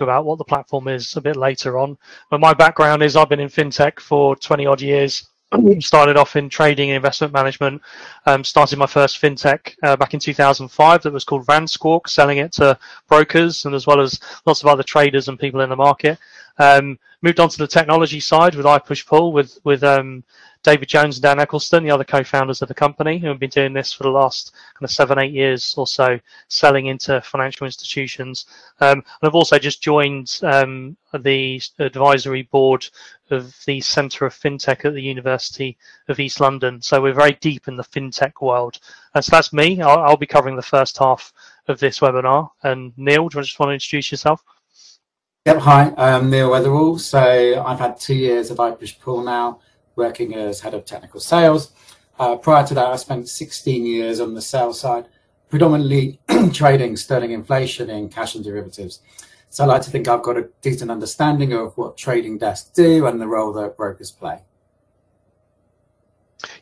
about what the platform is a bit later on. But my background is I've been in fintech for 20 odd years. started off in trading and investment management. Um, started my first fintech uh, back in 2005 that was called Newsquawk, selling it to brokers and as well as lots of other traders and people in the market. Um, moved on to the technology side with iPushPull with with um, David Jones and Dan Eccleston, the other co-founders of the company, who have been doing this for the last kind of seven, eight years or so, selling into financial institutions. Um, and I've also just joined um, the advisory board of the Centre of FinTech at the University of East London. So we're very deep in the FinTech world. And so that's me. I'll, I'll be covering the first half of this webinar. And Neil, do you just want to introduce yourself? Yep, hi, I'm Neil Weatherall. So I've had two years of Pool now working as head of technical sales. Uh, prior to that, I spent 16 years on the sales side, predominantly trading sterling inflation in cash and derivatives. So I like to think I've got a decent understanding of what trading desks do and the role that brokers play.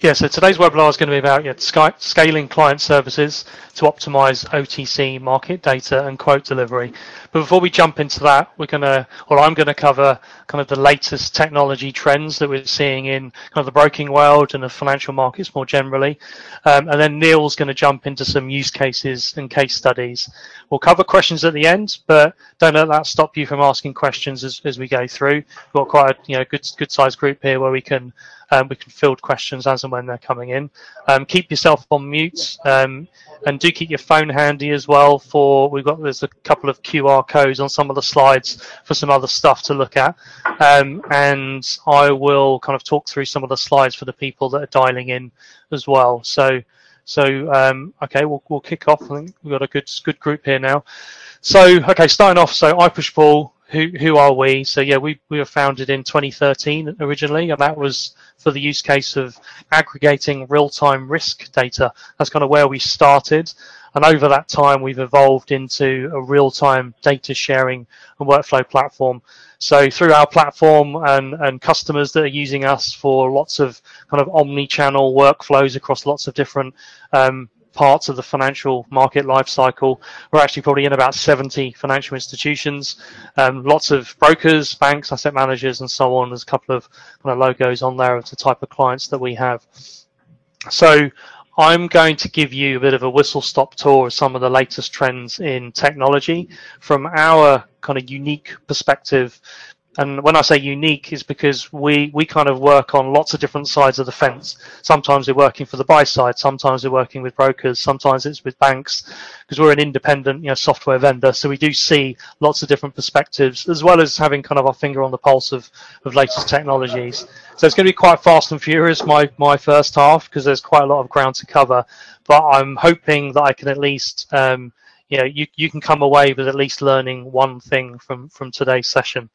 Yeah, so today's webinar is going to be about yeah, scaling client services to optimize OTC market data and quote delivery. But before we jump into that, we're going to, or I'm going to cover kind of the latest technology trends that we're seeing in kind of the broking world and the financial markets more generally. Um, and then Neil's going to jump into some use cases and case studies. We'll cover questions at the end, but don't let that stop you from asking questions as, as we go through. We've got quite a you know good good sized group here where we can um, we can field questions as and when they're coming in. Um, keep yourself on mute um, and do keep your phone handy as well. For we've got there's a couple of QR codes on some of the slides for some other stuff to look at, um, and I will kind of talk through some of the slides for the people that are dialing in as well. So. So um, okay, we'll, we'll kick off. I think we've got a good good group here now. So okay, starting off. So iPushPull who who are we? So yeah, we we were founded in 2013 originally, and that was for the use case of aggregating real-time risk data. That's kind of where we started, and over that time, we've evolved into a real-time data sharing and workflow platform. So through our platform and and customers that are using us for lots of kind of omni-channel workflows across lots of different um, parts of the financial market life cycle. We're actually probably in about 70 financial institutions, um, lots of brokers, banks, asset managers, and so on. There's a couple of kind of logos on there of the type of clients that we have. So I'm going to give you a bit of a whistle stop tour of some of the latest trends in technology from our kind of unique perspective and when I say unique is because we, we kind of work on lots of different sides of the fence. Sometimes we're working for the buy side, sometimes we're working with brokers, sometimes it's with banks, because we're an independent you know, software vendor. So we do see lots of different perspectives, as well as having kind of our finger on the pulse of, of latest technologies. So it's going to be quite fast and furious, my, my first half, because there's quite a lot of ground to cover. But I'm hoping that I can at least um, you know, you, you can come away with at least learning one thing from, from today's session.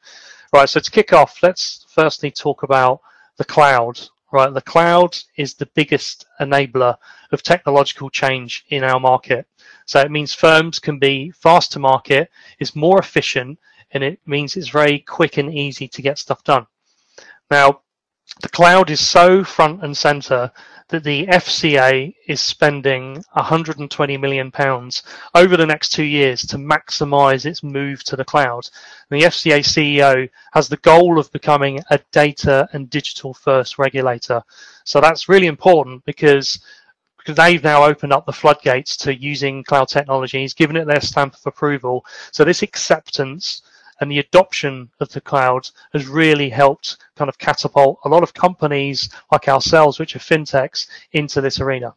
Right, so to kick off, let's firstly talk about the cloud. Right, the cloud is the biggest enabler of technological change in our market. So it means firms can be fast to market, is more efficient, and it means it's very quick and easy to get stuff done. Now, the cloud is so front and center that the FCA is spending 120 million pounds over the next two years to maximize its move to the cloud. And the FCA CEO has the goal of becoming a data and digital first regulator. So that's really important because because they've now opened up the floodgates to using cloud technologies, given it their stamp of approval. So this acceptance and the adoption of the cloud has really helped kind of catapult a lot of companies like ourselves, which are fintechs, into this arena.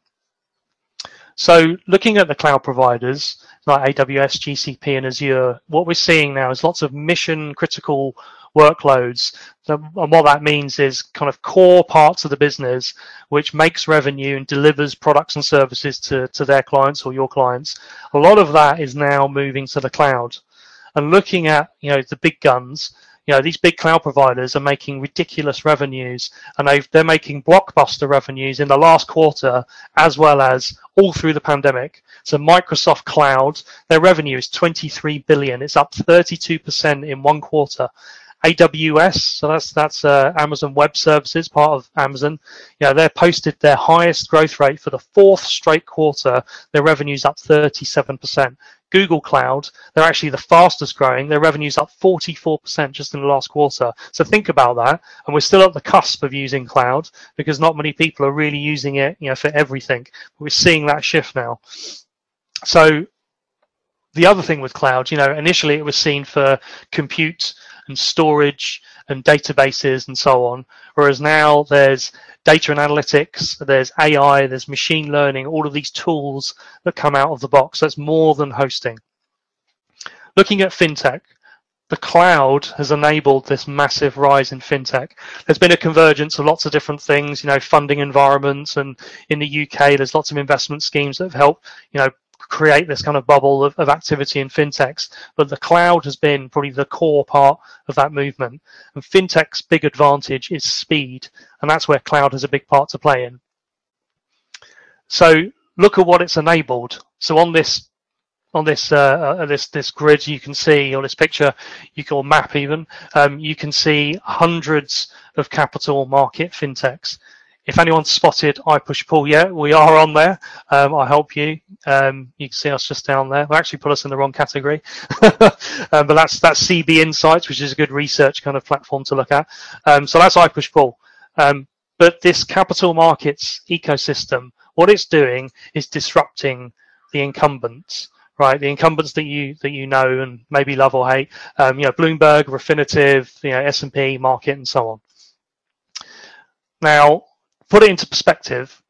So looking at the cloud providers like AWS, GCP, and Azure, what we're seeing now is lots of mission critical workloads. And what that means is kind of core parts of the business which makes revenue and delivers products and services to, to their clients or your clients. A lot of that is now moving to the cloud and looking at you know the big guns you know these big cloud providers are making ridiculous revenues and they they're making blockbuster revenues in the last quarter as well as all through the pandemic. So microsoft cloud their revenue is 23 billion. It's up 32% in one quarter AWS, so that's that's uh, Amazon Web Services, part of Amazon. Yeah, they posted their highest growth rate for the fourth straight quarter. Their revenues up 37%. Google Cloud, they're actually the fastest growing. Their revenues up 44% just in the last quarter. So think about that. And we're still at the cusp of using cloud because not many people are really using it, you know, for everything. We're seeing that shift now. So the other thing with cloud, you know, initially it was seen for compute and storage and databases and so on, whereas now there's data and analytics, there's AI, there's machine learning, all of these tools that come out of the box. That's more than hosting. Looking at fintech, the cloud has enabled this massive rise in fintech. There's been a convergence of lots of different things, you know, funding environments, and in the UK, there's lots of investment schemes that have helped, you know, create this kind of bubble of, of activity in fintechs. But the cloud has been probably the core part of that movement. And fintech's big advantage is speed, and that's where cloud has a big part to play in. So look at what it's enabled. So on this on this uh, uh, this this grid you can see or this picture you can or map even um, you can see hundreds of capital market fintechs if anyone's spotted iPushPull yet, we are on there. Um, I help you. Um, you can see us just down there. We actually put us in the wrong category, um, but that's that's CB Insights, which is a good research kind of platform to look at. Um, so that's I iPushPull. Um, but this capital markets ecosystem, what it's doing is disrupting the incumbents right? The incumbents that you that you know and maybe love or hate, um, you know, Bloomberg, Refinitiv, you know, S and P market, and so on. Now, put it into perspective,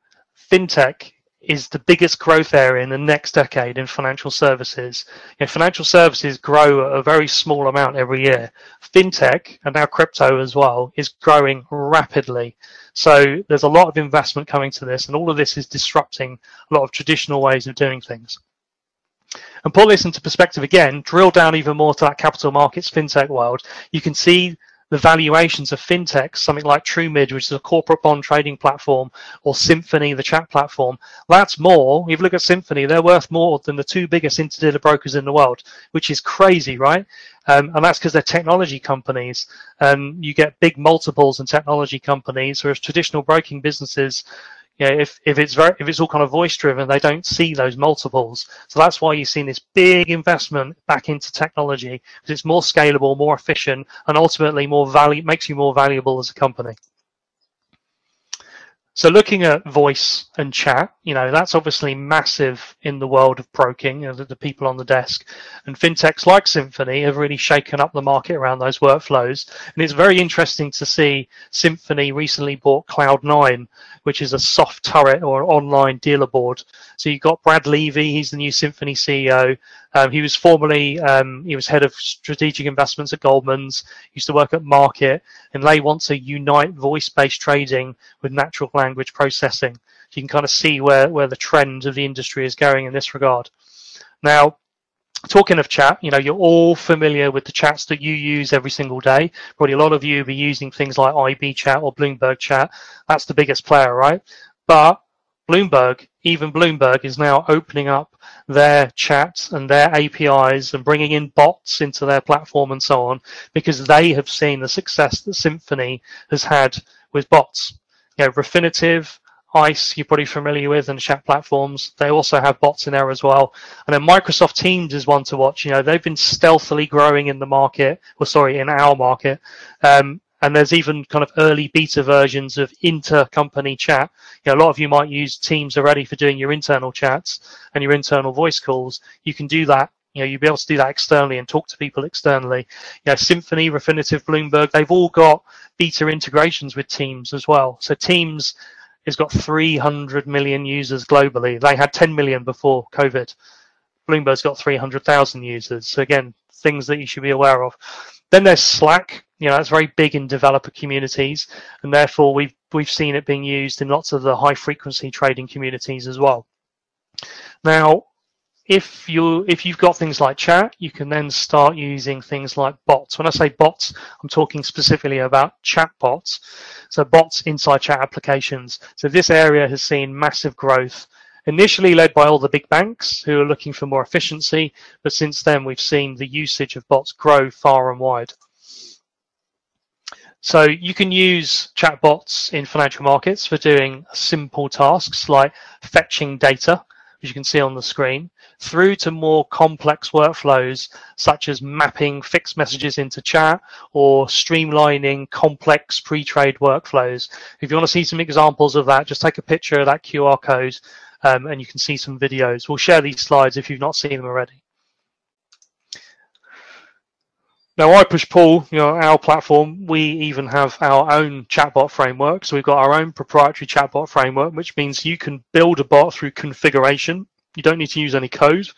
fintech is the biggest growth area in the next decade in financial services. You know, financial services grow a very small amount every year. Fintech, and now crypto as well, is growing rapidly. So there's a lot of investment coming to this, and all of this is disrupting a lot of traditional ways of doing things. And put this into perspective again, drill down even more to that capital markets fintech world, you can see the valuations of fintechs, something like Trumid, which is a corporate bond trading platform, or Symphony, the chat platform, that's more. If you look at Symphony, they're worth more than the two biggest interdealer brokers in the world, which is crazy, right? Um, and that's because they're technology companies. And you get big multiples in technology companies, whereas traditional broking businesses know, if, if it's very if it's all kind of voice driven, they don't see those multiples. So that's why you've seen this big investment back into technology because it's more scalable, more efficient, and ultimately more value makes you more valuable as a company. So looking at voice and chat, you know, that's obviously massive in the world of broking, you know, the, the, people on the desk. And fintechs like Symphony have really shaken up the market around those workflows. And it's very interesting to see Symphony recently bought Cloud9, which is a soft turret or online dealer board. So you've got Brad Levy, he's the new Symphony CEO. Um, he was formerly um, he was head of strategic investments at Goldman's. Used to work at Markit, and they want to unite voice-based trading with natural language processing. So you can kind of see where where the trend of the industry is going in this regard. Now, talking of chat, you know, you're all familiar with the chats that you use every single day. Probably a lot of you will be using things like IB chat or Bloomberg chat. That's the biggest player, right? But Bloomberg, even Bloomberg, is now opening up their chats and their APIs and bringing in bots into their platform and so on because they have seen the success that Symphony has had with bots. You know, Refinitiv, ICE, you're probably familiar with, and chat platforms. They also have bots in there as well. And then Microsoft Teams is one to watch. You know, they've been stealthily growing in the market, well, sorry, in our market. Um, and there's even kind of early beta versions of inter-company chat. You know, a lot of you might use Teams already for doing your internal chats and your internal voice calls. You can do that. You know, you'll be able to do that externally and talk to people externally. You know, Symphony, Refinitiv, Bloomberg, they've all got beta integrations with Teams as well. So Teams has got 300 million users globally. They had 10 million before COVID. Bloomberg's got 300,000 users. So again, things that you should be aware of. Then there's Slack. You know, it's very big in developer communities, and therefore we've we've seen it being used in lots of the high frequency trading communities as well. Now, if you if you've got things like chat, you can then start using things like bots. When I say bots, I'm talking specifically about chat bots. So bots inside chat applications. So this area has seen massive growth initially led by all the big banks who are looking for more efficiency, but since then we've seen the usage of bots grow far and wide. So you can use chatbots in financial markets for doing simple tasks like fetching data, which you can see on the screen, through to more complex workflows such as mapping FIX messages into chat or streamlining complex pre-trade workflows. If you want to see some examples of that, just take a picture of that QR code um, and you can see some videos. We'll share these slides if you've not seen them already. Now, iPushPull, you know, our platform, we even have our own chatbot framework. So we've got our own proprietary chatbot framework, which means you can build a bot through configuration. You don't need to use any code.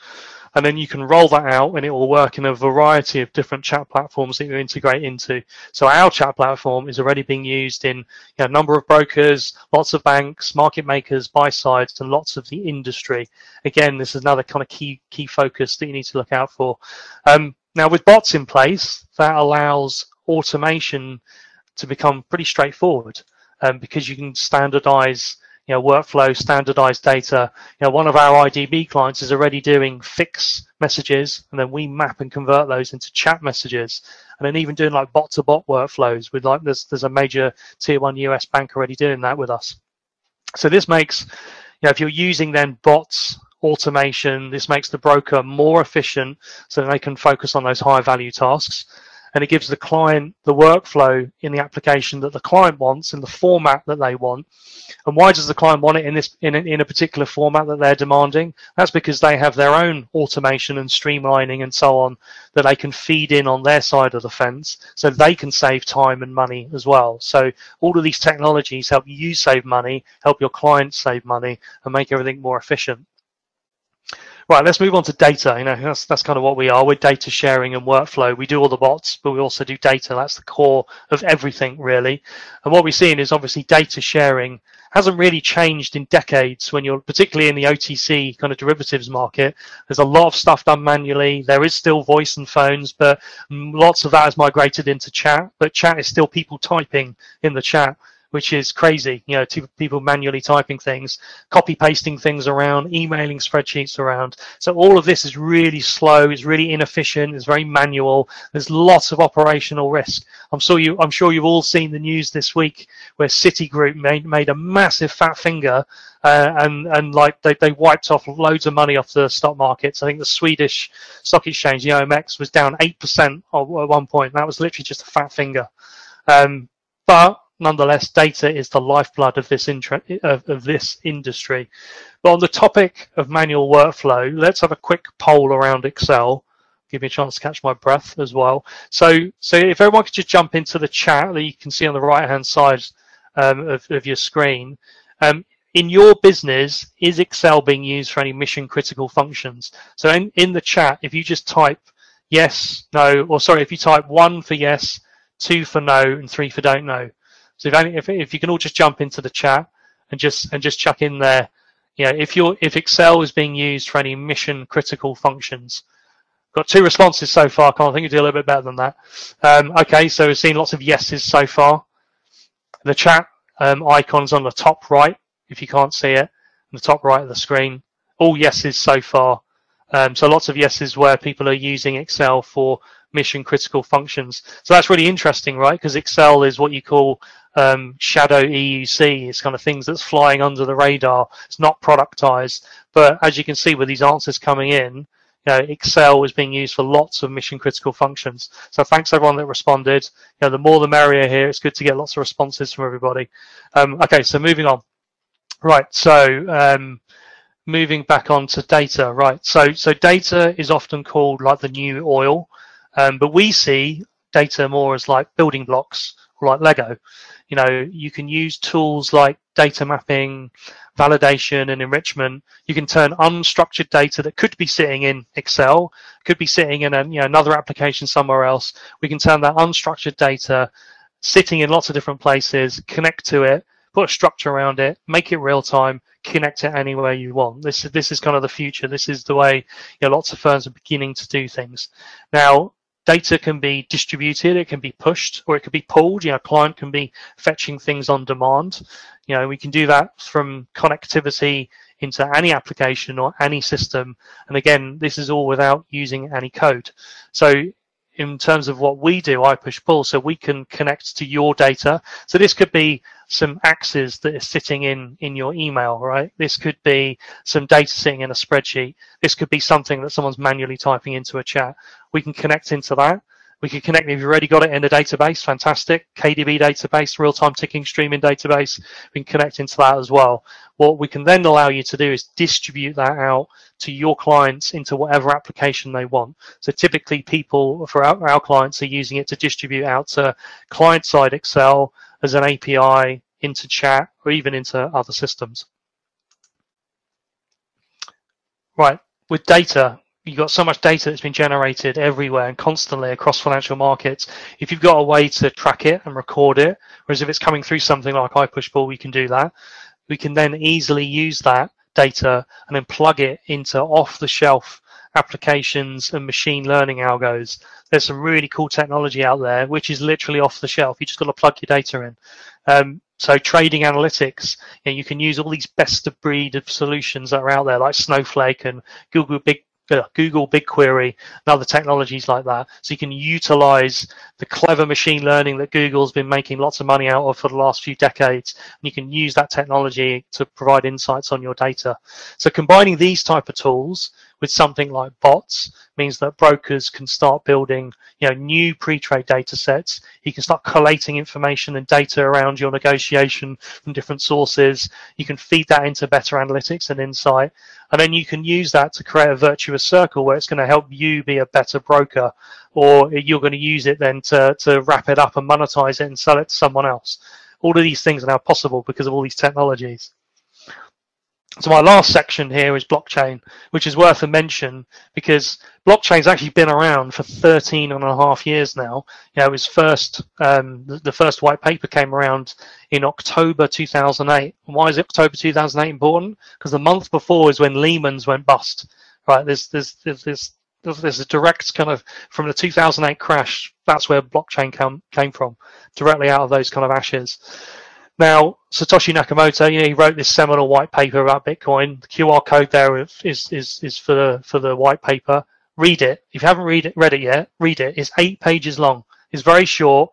And then you can roll that out and it will work in a variety of different chat platforms that you integrate into. So our chat platform is already being used in you know, a number of brokers, lots of banks, market makers, buy sides, and lots of the industry. Again, this is another kind of key key focus that you need to look out for. Um, now, with bots in place, that allows automation to become pretty straightforward um, because you can standardize you know, workflow, standardized data. You know, one of our IDB clients is already doing fix messages, and then we map and convert those into chat messages, and then even doing like bot-to-bot workflows with like there's there's a major tier one US bank already doing that with us. So this makes, you know, if you're using then bots automation. This makes the broker more efficient so they can focus on those high value tasks. And it gives the client the workflow in the application that the client wants in the format that they want. And why does the client want it in this in a, in a particular format that they're demanding? That's because they have their own automation and streamlining and so on that they can feed in on their side of the fence, so they can save time and money as well. So all of these technologies help you save money, help your clients save money, and make everything more efficient. Right, let's move on to data. You know, that's that's kind of what we are. We're data sharing and workflow. We do all the bots, but we also do data. That's the core of everything, really. And what we're seeing is obviously data sharing hasn't really changed in decades. When you're particularly in the OTC kind of derivatives market, there's a lot of stuff done manually. There is still voice and phones, but lots of that has migrated into chat. But chat is still people typing in the chat which is crazy. You know, people manually typing things, copy pasting things around, emailing spreadsheets around. So all of this is really slow. It's really inefficient. It's very manual. There's lots of operational risk. I'm sure you. I'm sure you've all seen the news this week where Citigroup made made a massive fat finger. Uh, and and like they, they wiped off loads of money off the stock markets. I think the Swedish stock exchange, the OMX, was down eight percent at one point. That was literally just a fat finger. Um, but nonetheless, data is the lifeblood of this of, of this industry. But on the topic of manual workflow, let's have a quick poll around Excel. Give me a chance to catch my breath as well. So, so if everyone could just jump into the chat that you can see on the right hand side um, of, of your screen. Um, in your business, is Excel being used for any mission critical functions? So in, in the chat, if you just type yes, no, or sorry, if you type one for yes, two for no, and three for don't know, so if, if, if you can all just jump into the chat and just and just chuck in there, you know, if you're if Excel is being used for any mission critical functions. Got two responses so far. Can't think you do a little bit better than that. Um, okay, so we've seen lots of yeses so far. The chat um, icons on the top right, if you can't see it, the top right of the screen. All yeses so far. Um, so lots of yeses where people are using Excel for mission critical functions. So that's really interesting, right? Because Excel is what you call um, shadow EUC. It's kind of things that's flying under the radar. It's not productized. But as you can see with these answers coming in, you know, Excel is being used for lots of mission critical functions. So thanks everyone that responded. You know, the more the merrier here. It's good to get lots of responses from everybody. Um, okay, so moving on. Right, so um, moving back on to data. Right, so so data is often called like the new oil, um, but we see data more as like building blocks or like Lego. You know you can use tools like data mapping validation and enrichment. You can turn unstructured data that could be sitting in excel could be sitting in a, you know, another application somewhere else. We can turn that unstructured data sitting in lots of different places connect to it put a structure around it make it real time connect it anywhere you want. This is this is kind of the future. This is the way you know, lots of firms are beginning to do things. Now data can be distributed, it can be pushed, or it can be pulled. You know, client can be fetching things on demand. You know, we can do that from connectivity into any application or any system. And again, this is all without using any code. So in terms of what we do, I push pull, so we can connect to your data. So this could be some axes that are sitting in in your email, right? This could be some data sitting in a spreadsheet. This could be something that someone's manually typing into a chat. We can connect into that. We can connect if you've already got it in a database, fantastic. KDB database, real-time ticking streaming database, we can connect into that as well. What we can then allow you to do is distribute that out to your clients into whatever application they want. So typically people for our, our clients are using it to distribute out to client-side Excel as an API into chat or even into other systems. Right, with data, you've got so much data that's been generated everywhere and constantly across financial markets. If you've got a way to track it and record it, whereas if it's coming through something like iPushPull, we can do that. We can then easily use that data and then plug it into off-the-shelf applications and machine learning algos. There's some really cool technology out there, which is literally off the shelf. You just got to plug your data in. Um, so trading analytics, you, know, you, can use all these best of breed of solutions that are out there, like Snowflake and Google Big Google BigQuery and other technologies like that. So you can utilize the clever machine learning that Google's been making lots of money out of for the last few decades. And you can use that technology to provide insights on your data. So combining these type of tools with something like bots means that brokers can start building you know new pre-trade data sets. You can start collating information and data around your negotiation from different sources. You can feed that into better analytics and insight. And then you can use that to create a virtuous circle where it's going to help you be a better broker or you're going to use it then to, to wrap it up and monetize it and sell it to someone else. All of these things are now possible because of all these technologies so my last section here is blockchain, which is worth a mention because blockchain's actually been around for 13 and a half years now. You know, it was first, um, the first white paper came around in October 2008. And why is October 2008 important? Because the month before is when Lehman's went bust. Right? There's, there's, there's, there's, there's a direct kind of from the 2008 crash. That's where blockchain came, came from, directly out of those kind of ashes. Now, Satoshi Nakamoto, you know, he wrote this seminal white paper about Bitcoin. The QR code there is is is for the for the white paper. Read it. If you haven't read it, read it yet, read it. It's eight pages long. It's very short,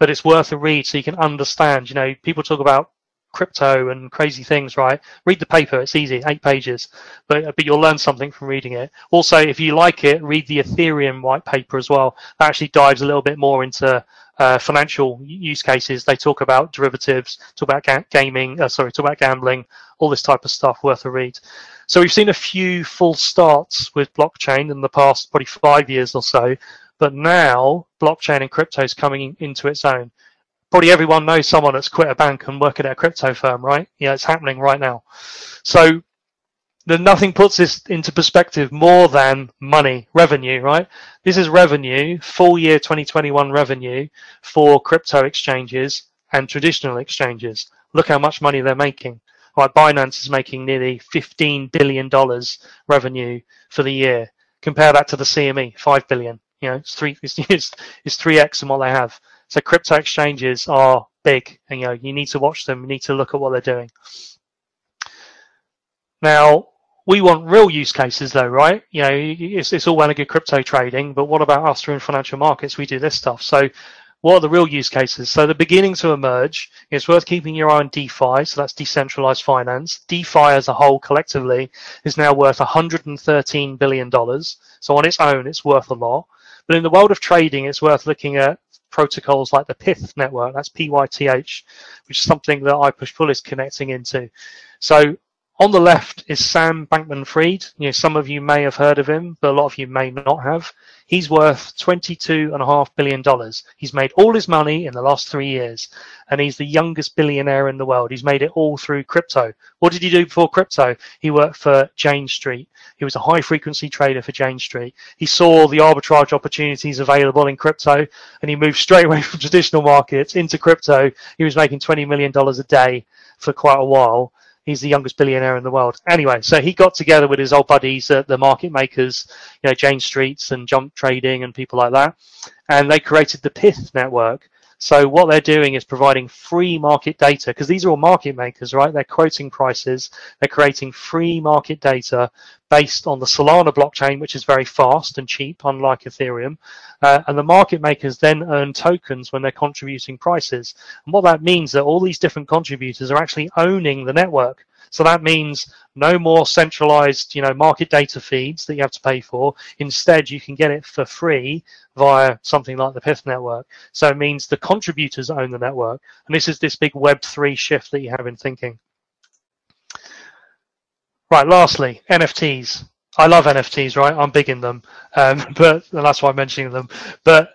but it's worth a read so you can understand. You know, people talk about crypto and crazy things, right? Read the paper. It's easy, eight pages, but but you'll learn something from reading it. Also, if you like it, read the Ethereum white paper as well. That actually dives a little bit more into uh, financial use cases. They talk about derivatives, talk about ga- gaming, uh, sorry, talk about gambling, all this type of stuff. Worth a read. So we've seen a few full starts with blockchain in the past probably five years or so, but now blockchain and crypto is coming into its own probably everyone knows someone that's quit a bank and working at a crypto firm, right? Yeah, it's happening right now. So then nothing puts this into perspective more than money, revenue, right? This is revenue, full year 2021 revenue for crypto exchanges and traditional exchanges. Look how much money they're making. Right, Binance is making nearly $15 billion revenue for the year. Compare that to the CME, 5 billion. You know, it's three, it's, it's, it's 3x than what they have. So crypto exchanges are big, and you know you need to watch them. You need to look at what they're doing. Now we want real use cases, though, right? You know, it's, it's all well and good crypto trading, but what about us through in financial markets? We do this stuff. So what are the real use cases? So they're beginning to emerge. It's worth keeping your eye on DeFi. So that's decentralized finance. DeFi as a whole collectively is now worth $113 billion. So on its own, it's worth a lot. But in the world of trading, it's worth looking at protocols like the Pyth network, that's PYTH, which is something that iPushPull is connecting into. So on the left is Sam Bankman-Fried. You know, some of you may have heard of him, but a lot of you may not have. He's worth $22.5 billion. He's made all his money in the last three years, and he's the youngest billionaire in the world. He's made it all through crypto. What did he do before crypto? He worked for Jane Street. He was a high frequency trader for Jane Street. He saw the arbitrage opportunities available in crypto, and he moved straight away from traditional markets into crypto. He was making $20 million a day for quite a while he's the youngest billionaire in the world. Anyway, so he got together with his old buddies at the market makers, you know, Jane Streets and Jump Trading and people like that, and they created the Pyth network. So what they're doing is providing free market data because these are all market makers, right? They're quoting prices, they're creating free market data based on the Solana blockchain, which is very fast and cheap, unlike Ethereum. Uh, and the market makers then earn tokens when they're contributing prices. And what that means is that all these different contributors are actually owning the network. So that means no more centralized, you know, market data feeds that you have to pay for. Instead, you can get it for free via something like the Pyth network. So it means the contributors own the network. And this is this big Web3 shift that you have in thinking. Right, lastly, NFTs. I love NFTs, right? I'm big in them, um, but that's why I'm mentioning them. But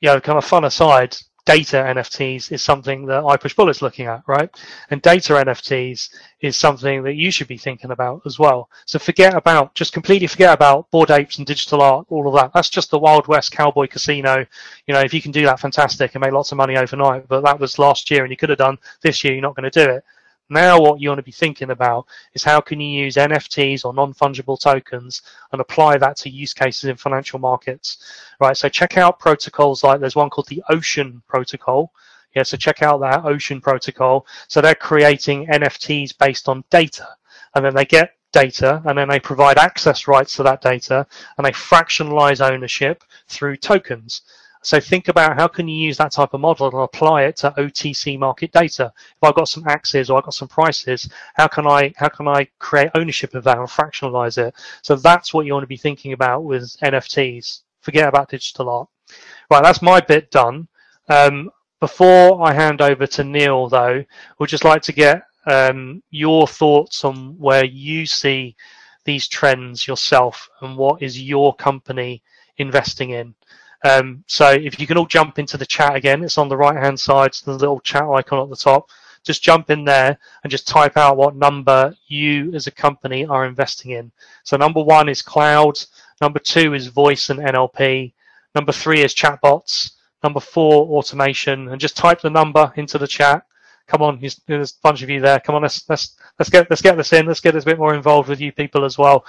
you know, kind of fun aside, data NFTs is something that iPushPull's looking at, right? And data NFTs is something that you should be thinking about as well. So forget about, just completely forget about Bored Apes and digital art, all of that. That's just the Wild West cowboy casino. You know, if you can do that, fantastic, and make lots of money overnight. But that was last year, and you could have done this year. You're not going to do it. Now, what you want to be thinking about is how can you use NFTs or non-fungible tokens and apply that to use cases in financial markets, right? So check out protocols like there's one called the Ocean Protocol. Yeah, so check out that Ocean Protocol. So they're creating NFTs based on data, and then they get data and then they provide access rights to that data and they fractionalize ownership through tokens. So think about how can you use that type of model and apply it to OTC market data. If I've got some axes or I've got some prices, how can I how can I create ownership of that and fractionalize it? So that's what you want to be thinking about with NFTs. Forget about digital art. Right, that's my bit done. Um, before I hand over to Neil, though, we'd just like to get um, your thoughts on where you see these trends yourself and what is your company investing in. Um, so if you can all jump into the chat again, it's on the right hand side, the little chat icon at the top. Just jump in there and just type out what number you as a company are investing in. So number one is cloud. Number two is voice and NLP. Number three is chatbots. Number four, automation. And just type the number into the chat. Come on, there's a bunch of you there. Come on, let's let's let's get let's get this in. Let's get a bit more involved with you people as well.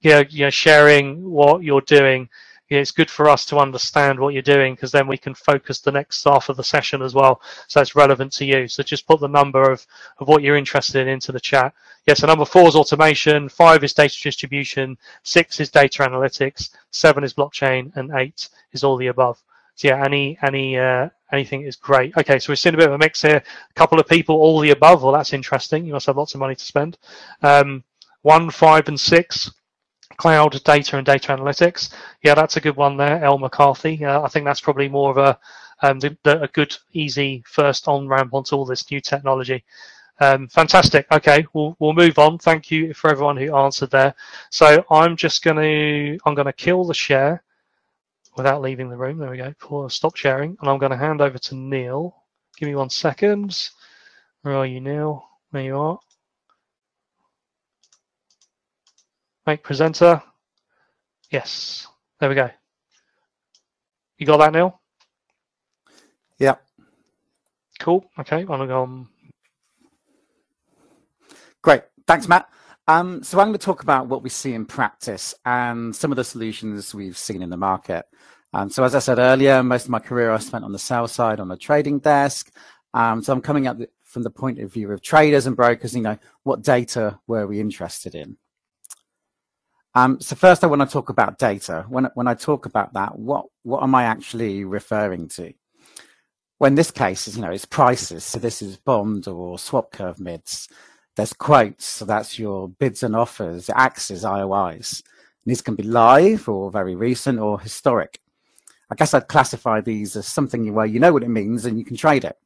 Yeah, you know, sharing what you're doing it's good for us to understand what you're doing because then we can focus the next half of the session as well. So it's relevant to you. So just put the number of, of what you're interested in into the chat. Yeah, so number four is automation, five is data distribution, six is data analytics, seven is blockchain, and eight is all the above. So yeah, any any uh, anything is great. Okay, so we've seen a bit of a mix here. A couple of people, all the above. Well, that's interesting. You must have lots of money to spend. Um, one, five, and six cloud data and data analytics. Yeah, that's a good one there, El McCarthy. Uh, I think that's probably more of a um, the, the, a good, easy first on ramp onto all this new technology. Um, fantastic. Okay, we'll we'll move on. Thank you for everyone who answered there. So I'm just gonna I'm gonna kill the share without leaving the room. There we go. Pour, stop sharing, and I'm gonna hand over to Neil. Give me one second. Where are you, Neil? There you are. Make presenter. Yes. There we go. You got that, Neil? Yeah. Cool. Okay. I'm gonna go on. Great. Thanks, Matt. Um, so I'm going to talk about what we see in practice and some of the solutions we've seen in the market. Um, so as I said earlier, most of my career I spent on the sales side on a trading desk. Um, so I'm coming at from the point of view of traders and brokers. You know, what data were we interested in? Um, so first, I want to talk about data. When when I talk about that, what what am I actually referring to? In this case, is, you know, it's prices. So this is bond or swap curve mids. There's quotes. So that's your bids and offers, axes, IOIs. And these can be live or very recent or historic. I guess I'd classify these as something where you know what it means and you can trade it.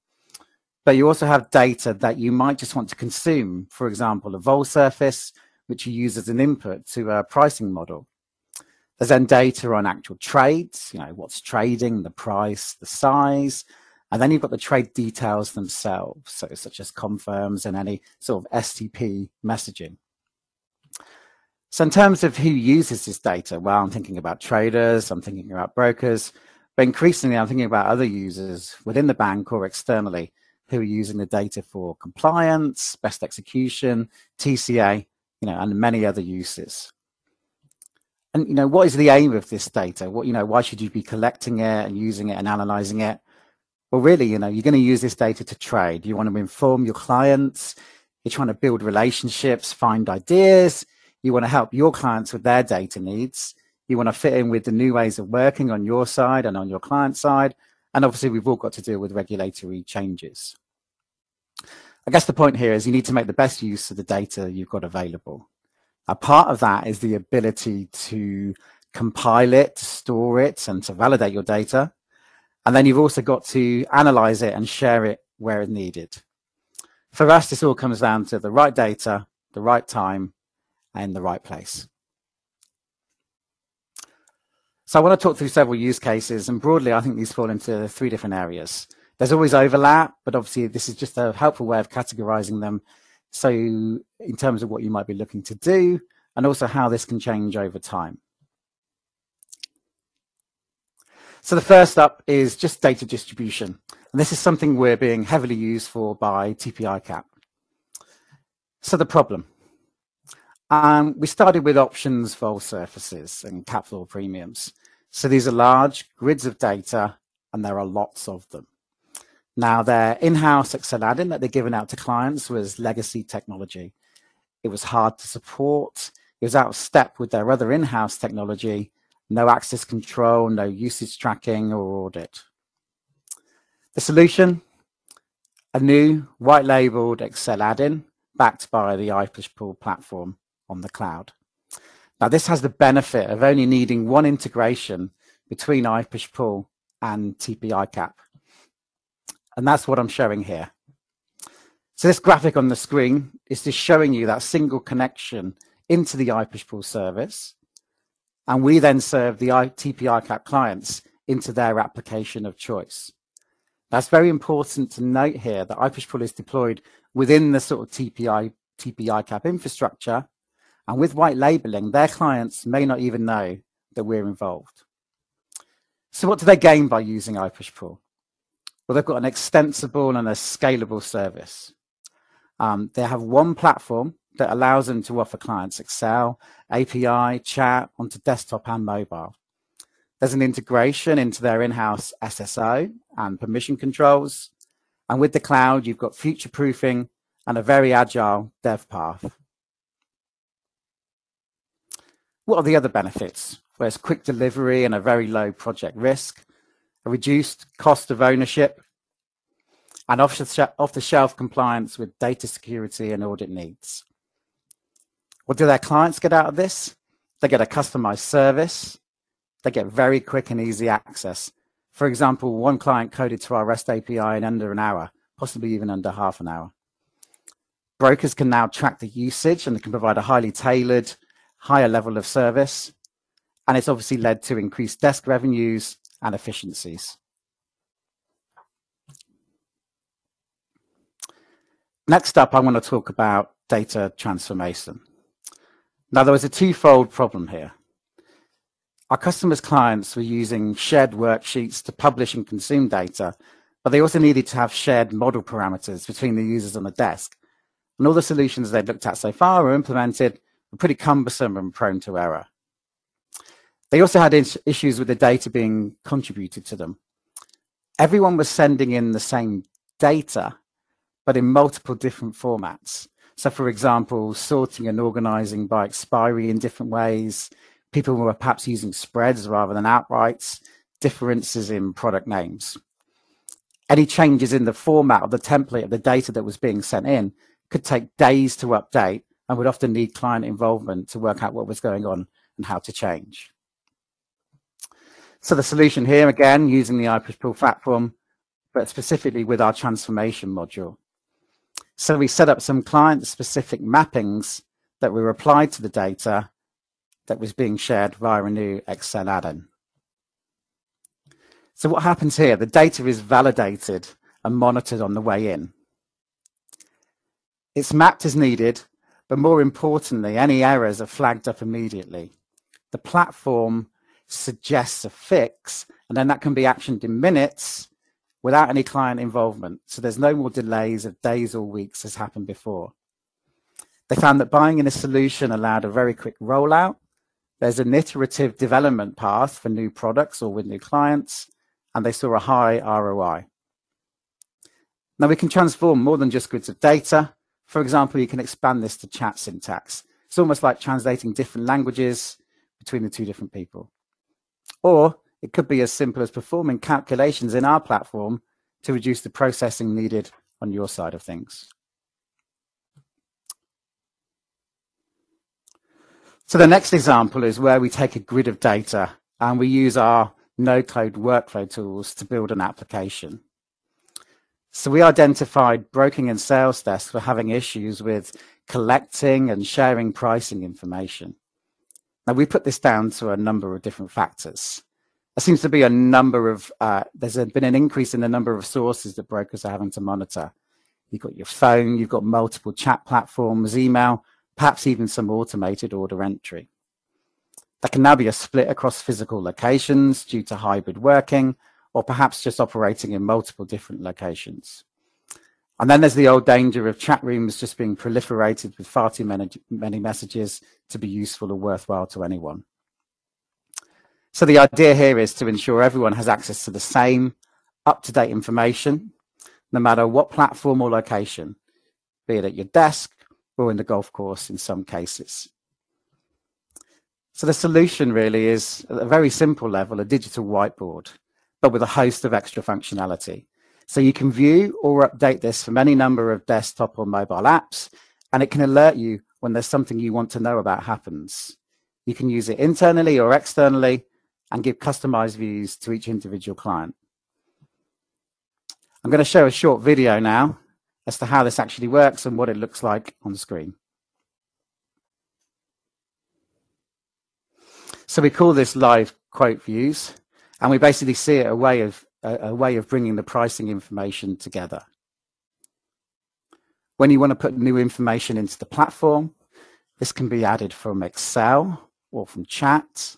But you also have data that you might just want to consume. For example, a vol surface, which you use as an input to a pricing model. There's then data on actual trades, you know, what's trading, the price, the size, and then you've got the trade details themselves, so such as confirms and any sort of STP messaging. So in terms of who uses this data, well, I'm thinking about traders, I'm thinking about brokers, but increasingly I'm thinking about other users within the bank or externally who are using the data for compliance, best execution, TCA, you know, and many other uses. And you know, what is the aim of this data? What you know, why should you be collecting it and using it and analyzing it? Well, really, you know, you're going to use this data to trade. You want to inform your clients. You're trying to build relationships, find ideas. You want to help your clients with their data needs. You want to fit in with the new ways of working on your side and on your client side. And obviously, we've all got to deal with regulatory changes. I guess the point here is you need to make the best use of the data you've got available. A part of that is the ability to compile it, to store it, and to validate your data. And then you've also got to analyze it and share it where it's needed. For us, this all comes down to the right data, the right time, and the right place. So I want to talk through several use cases, and broadly, I think these fall into three different areas. There's always overlap, but obviously this is just a helpful way of categorizing them. So in terms of what you might be looking to do, and also how this can change over time. So the first up is just data distribution. And this is something we're being heavily used for by TP-ICAP. So the problem. Um, we started with options vol surfaces and cap floor premiums. So these are large grids of data and there are lots of them. Now their in-house Excel add-in that they're giving out to clients was legacy technology. It was hard to support. It was out of step with their other in-house technology no access control, no usage tracking or audit. The solution, a new white labeled Excel add-in backed by the iPushPull platform on the cloud. Now this has the benefit of only needing one integration between iPushPull and TP-ICAP. And that's what I'm showing here. So this graphic on the screen is just showing you that single connection into the iPushPull service and we then serve the TP-ICAP clients into their application of choice. That's very important to note here that iPushPull is deployed within the sort of TPI, TP-ICAP infrastructure. And with white labeling, their clients may not even know that we're involved. So what do they gain by using iPushPull? Well, they've got an extensible and a scalable service. Um, they have one platform that allows them to offer clients Excel, API, chat onto desktop and mobile. There's an integration into their in-house SSO and permission controls. And with the cloud, you've got future proofing and a very agile dev path. What are the other benefits? There's quick delivery and a very low project risk, a reduced cost of ownership, and off-the-shelf compliance with data security and audit needs. What do their clients get out of this? They get a customized service. They get very quick and easy access. For example, one client coded to our REST API in under an hour, possibly even under half an hour. Brokers can now track the usage and they can provide a highly tailored, higher level of service. And it's obviously led to increased desk revenues and efficiencies. Next up, I want to talk about data transformation. Now, there was a twofold problem here. Our customers' clients were using shared worksheets to publish and consume data, but they also needed to have shared model parameters between the users on the desk. And all the solutions they'd looked at so far were implemented were pretty cumbersome and prone to error. They also had issues with the data being contributed to them. Everyone was sending in the same data, but in multiple different formats. So, for example, sorting and organizing by expiry in different ways. People were perhaps using spreads rather than outrights, differences in product names. Any changes in the format of the template of the data that was being sent in could take days to update and would often need client involvement to work out what was going on and how to change. So the solution here, again, using the iPushPull platform, but specifically with our transformation module. So we set up some client-specific mappings that were applied to the data that was being shared via a new Excel add-in. So what happens here? The data is validated and monitored on the way in. It's mapped as needed, but more importantly, any errors are flagged up immediately. The platform suggests a fix, and then that can be actioned in minutes without any client involvement. So there's no more delays of days or weeks as happened before. They found that buying in a solution allowed a very quick rollout. There's an iterative development path for new products or with new clients, and they saw a high ROI. Now we can transform more than just grids of data. For example, you can expand this to chat syntax. It's almost like translating different languages between the two different people. Or it could be as simple as performing calculations in our platform to reduce the processing needed on your side of things. So the next example is where we take a grid of data and we use our no-code workflow tools to build an application. So we identified broking and sales desks were having issues with collecting and sharing pricing information. Now we put this down to a number of different factors. There seems to be a number of, uh, there's been an increase in the number of sources that brokers are having to monitor. You've got your phone, you've got multiple chat platforms, email, perhaps even some automated order entry. There can now be a split across physical locations due to hybrid working, or perhaps just operating in multiple different locations. And then there's the old danger of chat rooms just being proliferated with far too many, many messages to be useful or worthwhile to anyone. So the idea here is to ensure everyone has access to the same up-to-date information, no matter what platform or location, be it at your desk or in the golf course in some cases. So the solution really is at a very simple level, a digital whiteboard, but with a host of extra functionality. So you can view or update this from any number of desktop or mobile apps, and it can alert you when there's something you want to know about happens. You can use it internally or externally and give customized views to each individual client. I'm going to show a short video now as to how this actually works and what it looks like on screen. So we call this live quote views, and we basically see it a way of a, a way of bringing the pricing information together. When you want to put new information into the platform, this can be added from Excel or from chat.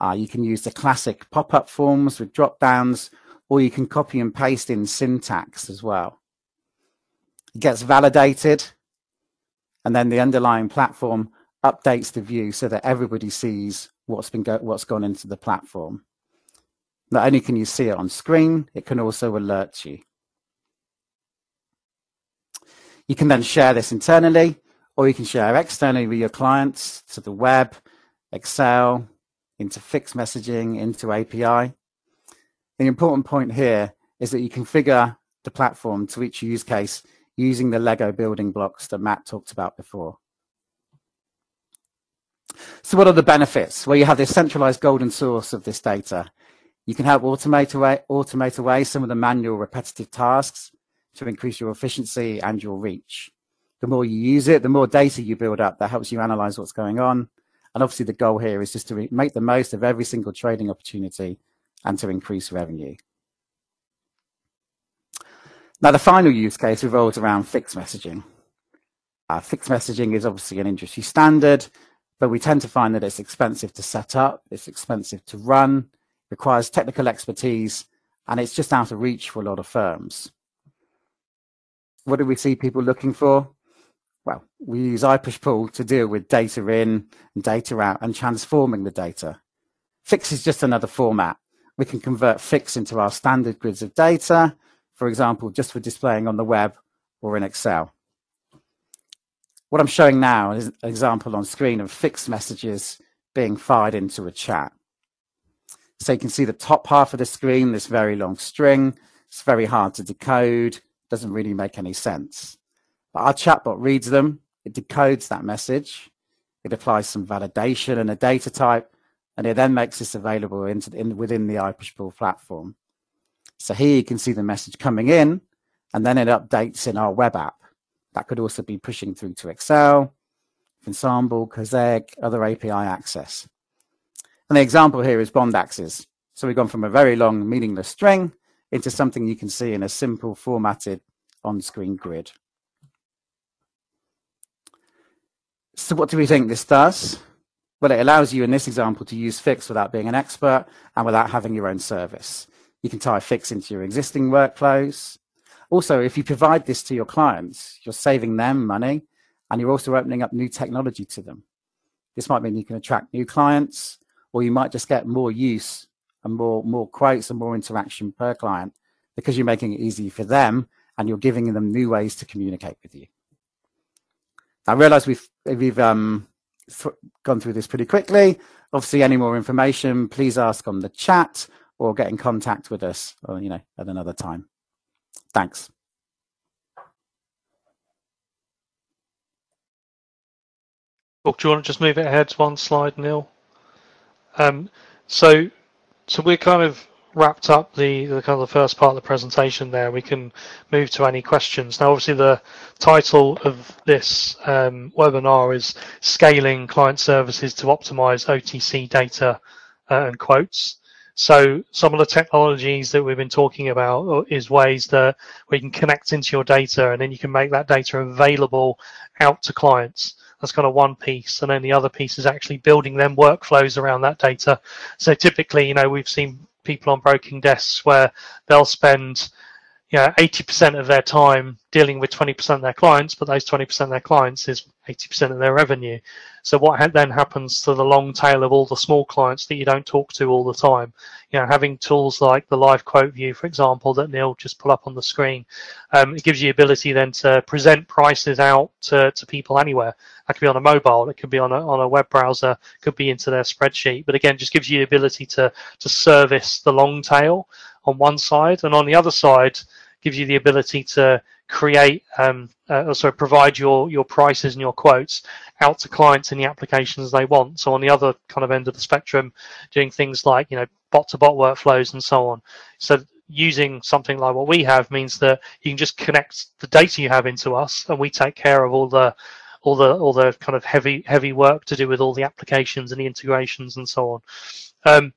Uh, you can use the classic pop-up forms with drop-downs, or you can copy and paste in syntax as well. It gets validated, and then the underlying platform updates the view so that everybody sees what's been go what's gone into the platform. Not only can you see it on screen, it can also alert you. You can then share this internally, or you can share externally with your clients to the web, Excel, into FIX messaging, into API. The important point here is that you configure the platform to each use case using the Lego building blocks that Matt talked about before. So what are the benefits? Well, you have this centralized golden source of this data. You can help automate away, automate away some of the manual repetitive tasks to increase your efficiency and your reach. The more you use it, the more data you build up that helps you analyze what's going on. And obviously the goal here is just to make the most of every single trading opportunity and to increase revenue. Now the final use case revolves around FIX messaging. Uh, FIX messaging is obviously an industry standard, but we tend to find that it's expensive to set up, it's expensive to run, requires technical expertise, and it's just out of reach for a lot of firms. What do we see people looking for? Well, we use iPushPull to deal with data in and data out and transforming the data. Fix is just another format. We can convert Fix into our standard grids of data, for example, just for displaying on the web or in Excel. What I'm showing now is an example on screen of FIX messages being fired into a chat. So you can see the top half of the screen, this very long string. It's very hard to decode, doesn't really make any sense. But our chatbot reads them, it decodes that message, it applies some validation and a data type, and it then makes this available into, in, within the iPushPull platform. So here you can see the message coming in, and then it updates in our web app. That could also be pushing through to Excel, Ensemble, Kazek, other API access. And the example here is bond axes. So we've gone from a very long meaningless string into something you can see in a simple formatted on-screen grid. So what do we think this does? Well, it allows you in this example to use Fix without being an expert and without having your own service. You can tie Fix into your existing workflows. Also, if you provide this to your clients, you're saving them money and you're also opening up new technology to them. This might mean you can attract new clients, or you might just get more use and more more quotes and more interaction per client because you're making it easy for them and you're giving them new ways to communicate with you. I realize we've, we've um, th gone through this pretty quickly. Obviously, any more information, please ask on the chat or get in contact with us or, you know, at another time. Thanks. Do you want to just move it ahead one slide, Neil? Um, so, so we're kind of wrapped up the, the kind of the first part of the presentation there. We can move to any questions. Now, obviously, the title of this um, webinar is Scaling Client Services to Optimize OTC Data uh, and Quotes. So some of the technologies that we've been talking about is ways that we can connect into your data and then you can make that data available out to clients. That's kind of one piece. And then the other piece is actually building them workflows around that data. So typically, you know, we've seen people on broking desks where they'll spend you know 80% of their time dealing with 20% of their clients but those 20% of their clients is 80% of their revenue. So what ha- then happens to the long tail of all the small clients that you don't talk to all the time? You know having tools like the live quote view for example that neil just put up on the screen um, it gives you the ability then to present prices out to, to people anywhere. That could be on a mobile it could be on a, on a web browser could be into their spreadsheet but again just gives you the ability to to service the long tail on one side, and on the other side gives you the ability to create, um, uh, provide your your prices and your quotes out to clients in the applications they want. So on the other kind of end of the spectrum, doing things like you know bot to bot workflows and so on. So using something like what we have means that you can just connect the data you have into us, and we take care of all the all the all the kind of heavy heavy work to do with all the applications and the integrations and so on. Um,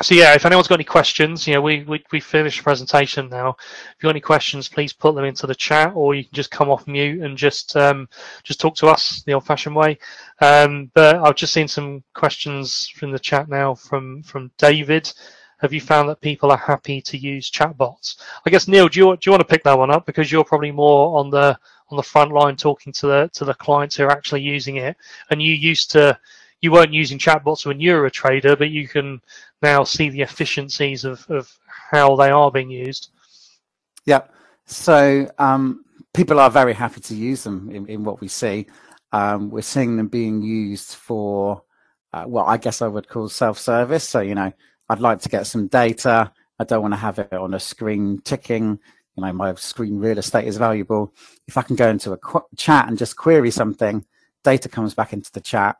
so yeah, if anyone's got any questions, you know, we, we, we finished the presentation now. If you've got any questions, please put them into the chat or you can just come off mute and just um, just talk to us the old fashioned way. Um, but I've just seen some questions from the chat now from, from David. Have you found that people are happy to use chatbots? I guess Neil, do you, do you want to pick that one up because you're probably more on the on the front line talking to the to the clients who are actually using it, and you used to you weren't using chatbots when you were a trader, but you can now see the efficiencies of, of how they are being used. Yeah. So um, people are very happy to use them in, in what we see. Um, we're seeing them being used for uh, what I guess I would call self-service. So, you know, I'd like to get some data. I don't want to have it on a screen ticking. You know, my screen real estate is valuable. If I can go into a qu- chat and just query something, data comes back into the chat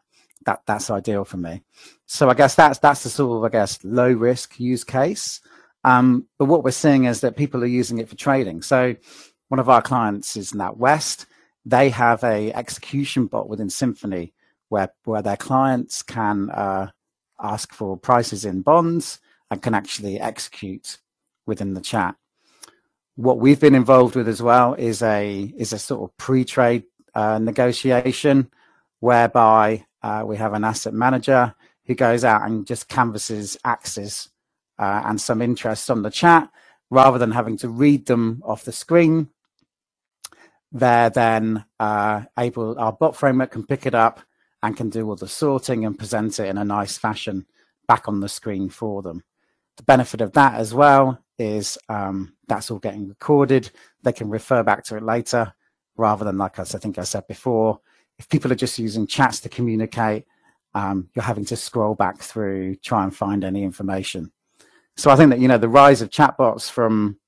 that that's ideal for me. So I guess that's that's the sort of I guess low risk use case. Um, but what we're seeing is that people are using it for trading. So one of our clients is NatWest. They have a execution bot within Symphony where where their clients can uh, ask for prices in bonds and can actually execute within the chat. What we've been involved with as well is a is a sort of pre-trade uh, negotiation whereby uh, we have an asset manager who goes out and just canvasses axes uh, and some interests on the chat rather than having to read them off the screen. They're then uh, able, our bot framework can pick it up and can do all the sorting and present it in a nice fashion back on the screen for them. The benefit of that as well is um, that's all getting recorded. They can refer back to it later rather than, like I think I said before, if people are just using chats to communicate, um, you're having to scroll back through, try and find any information. So I think that, you know, the rise of chatbots from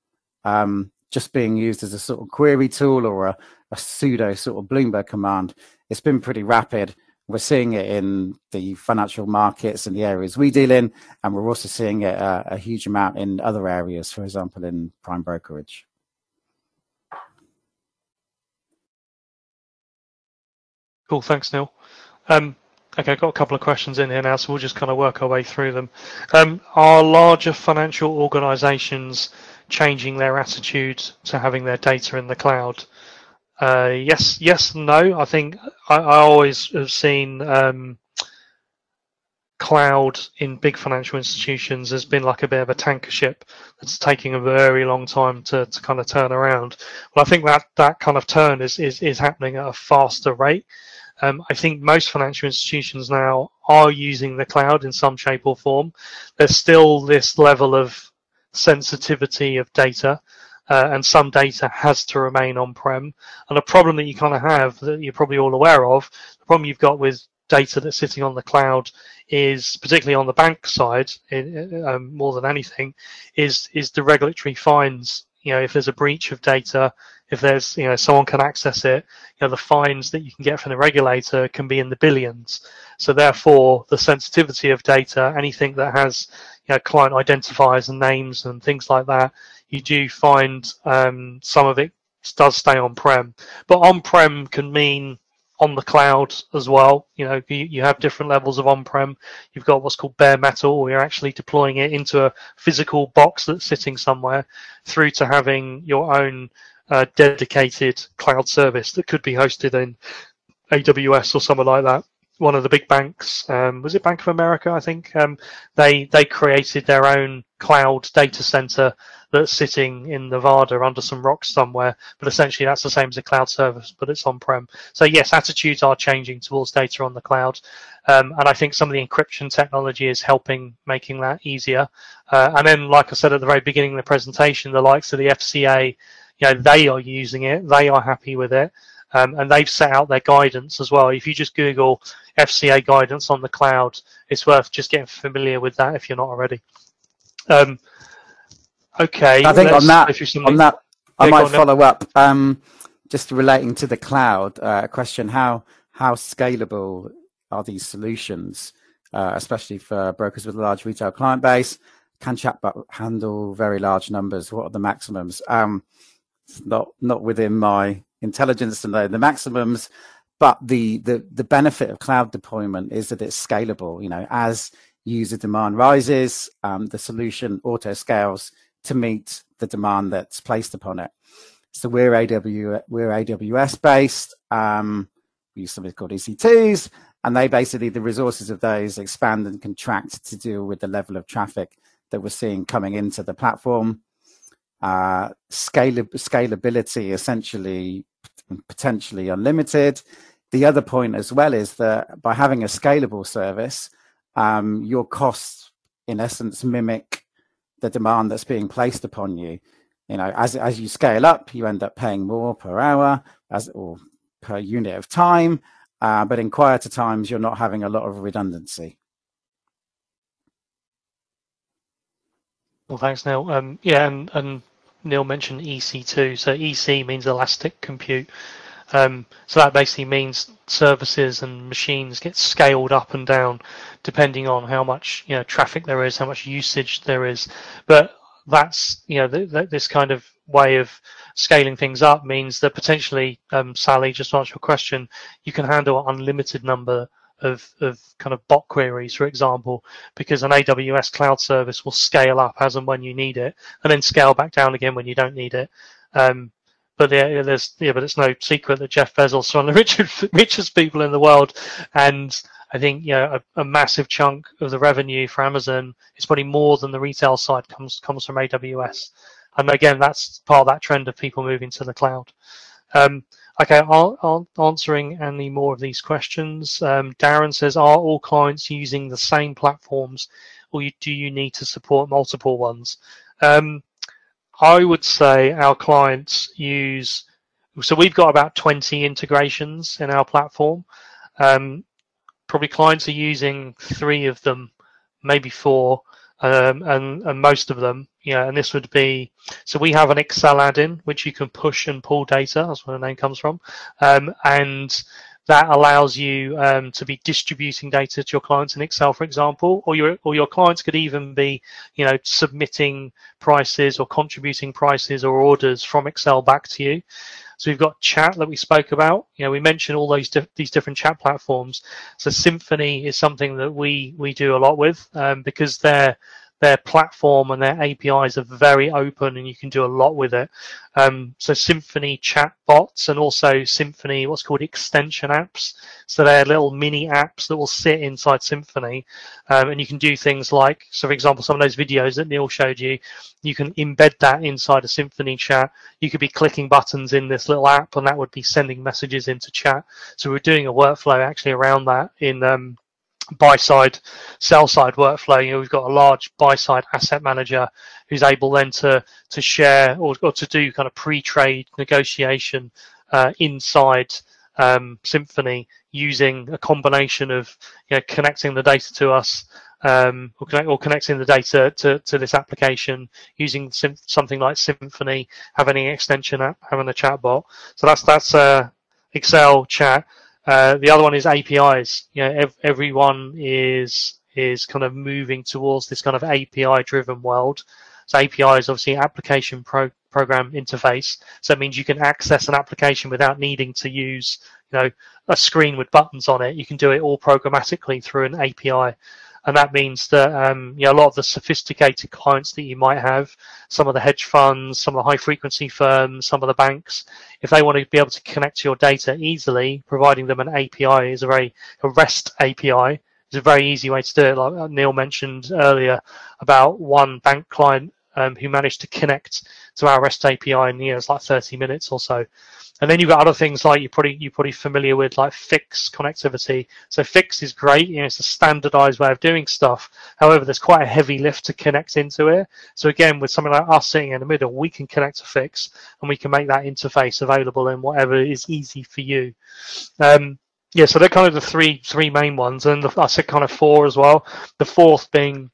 um, just being used as a sort of query tool or a, a pseudo sort of Bloomberg command, it's been pretty rapid. We're seeing it in the financial markets and the areas we deal in, and we're also seeing it uh, a huge amount in other areas, for example, in prime brokerage. Cool, thanks, Neil. Um, okay, I've got a couple of questions in here now, so we'll just kind of work our way through them. Um, are larger financial organizations changing their attitude to having their data in the cloud? Uh, yes, yes, no. I think I, I always have seen um, cloud in big financial institutions has been like a bit of a tanker ship that's taking a very long time to, to kind of turn around. But I think that that kind of turn is, is, is happening at a faster rate. Um, I think most financial institutions now are using the cloud in some shape or form. There's still this level of sensitivity of data uh, and some data has to remain on-prem. And a problem that you kind of have that you're probably all aware of, the problem you've got with data that's sitting on the cloud is particularly on the bank side um, more than anything is is the regulatory fines you know if there's a breach of data if there's you know someone can access it you know the fines that you can get from the regulator can be in the billions so therefore the sensitivity of data anything that has you know client identifiers and names and things like that you do find um, some of it does stay on prem but on prem can mean on the cloud as well. You know, you, you have different levels of on-prem. You've got what's called bare metal, where you're actually deploying it into a physical box that's sitting somewhere, through to having your own uh, dedicated cloud service that could be hosted in AWS or somewhere like that. One of the big banks, um, was it Bank of America? I think um, they they created their own cloud data center that's sitting in Nevada under some rocks somewhere. But essentially, that's the same as a cloud service, but it's on prem. So yes, attitudes are changing towards data on the cloud, um, and I think some of the encryption technology is helping making that easier. Uh, and then, like I said at the very beginning of the presentation, the likes of the FCA, you know, they are using it, they are happy with it. Um, and they've set out their guidance as well. If you just Google FCA guidance on the cloud, it's worth just getting familiar with that if you're not already. Um, Okay. I think on that, on that, I might follow up. Um, just relating to the cloud, uh, a question: How how scalable are these solutions, uh, especially for brokers with a large retail client base? Can chatbot handle very large numbers? What are the maximums? Um, not not within my intelligence to know the maximums, but the the the benefit of cloud deployment is that it's scalable. You know, as user demand rises, um, the solution auto scales to meet the demand that's placed upon it. So we're AWS, we're AWS based. Um, we use something called EC2s, and they basically the resources of those expand and contract to deal with the level of traffic that we're seeing coming into the platform. Uh, scalability essentially potentially unlimited. The other point as well is that by having a scalable service, um, your costs in essence mimic the demand that's being placed upon you. You know, as as you scale up, you end up paying more per hour as or per unit of time. Uh, but in quieter times, you're not having a lot of redundancy. Well, thanks, Neil. Um, yeah, and, and Neil mentioned EC2. So EC means elastic compute. Um, so that basically means services and machines get scaled up and down depending on how much you know traffic there is, how much usage there is. But that's you know th- th- this kind of way of scaling things up means that potentially, um, Sally, just to answer your question, you can handle an unlimited number of, of kind of bot queries, for example, because an AWS cloud service will scale up as and when you need it, and then scale back down again when you don't need it. Um, but yeah, there's yeah, but it's no secret that Jeff Bezos is one of the richest richest people in the world, and I think you know a, a, massive chunk of the revenue for Amazon is probably more than the retail side comes comes from AWS, and again that's part of that trend of people moving to the cloud. Um, okay, I'll, answering any more of these questions. Um, Darren says, are all clients using the same platforms, or you, do you need to support multiple ones? Um, I would say our clients use, so we've got about 20 integrations in our platform. Um, probably clients are using three of them, maybe four, um, and, and most of them, yeah, and this would be, so we have an Excel add-in, which you can push and pull data, that's where the name comes from. Um, and that allows you um, to be distributing data to your clients in Excel, for example, or your or your clients could even be, you know, submitting prices or contributing prices or orders from Excel back to you. So we've got chat that we spoke about. You know, we mentioned all those these different chat platforms. So Symphony is something that we we do a lot with um, because they're their platform and their APIs are very open and you can do a lot with it. Um, so Symphony chat bots and also Symphony, what's called extension apps. So they're little mini apps that will sit inside Symphony. Um, and you can do things like, so for example, some of those videos that Neil showed you, you can embed that inside a Symphony chat. You could be clicking buttons in this little app and that would be sending messages into chat. So we're doing a workflow actually around that in, um, buy side, sell side workflow. You know, we've got a large buy side asset manager who's able then to to share or, or to do kind of pre trade negotiation uh, inside um, Symphony using a combination of you know, connecting the data to us um, or, connect, or, connecting the data to, to this application using sim- something like Symphony, having an extension app, having a chatbot. So that's that's uh, Excel chat. Uh, the other one is APIs. You know, ev- everyone is is kind of moving towards this kind of API driven world. So API is obviously application pro- program interface. So it means you can access an application without needing to use, you know, a screen with buttons on it. You can do it all programmatically through an API. And that means that um, you know, a lot of the sophisticated clients that you might have, some of the hedge funds, some of the high frequency firms, some of the banks, if they want to be able to connect to your data easily, providing them an API is a very a REST API is a very easy way to do it. Like Neil mentioned earlier about one bank client um, who managed to connect to our REST API in you know, like 30 minutes or so. And then you've got other things like you're probably you're probably familiar with like FIX connectivity. So FIX is great, you know, it's a standardized way of doing stuff. However, there's quite a heavy lift to connect into it. So again, with something like us sitting in the middle, we can connect to FIX and we can make that interface available in whatever is easy for you. Um, yeah, so they're kind of the three three main ones, and the, I said kind of four as well. The fourth being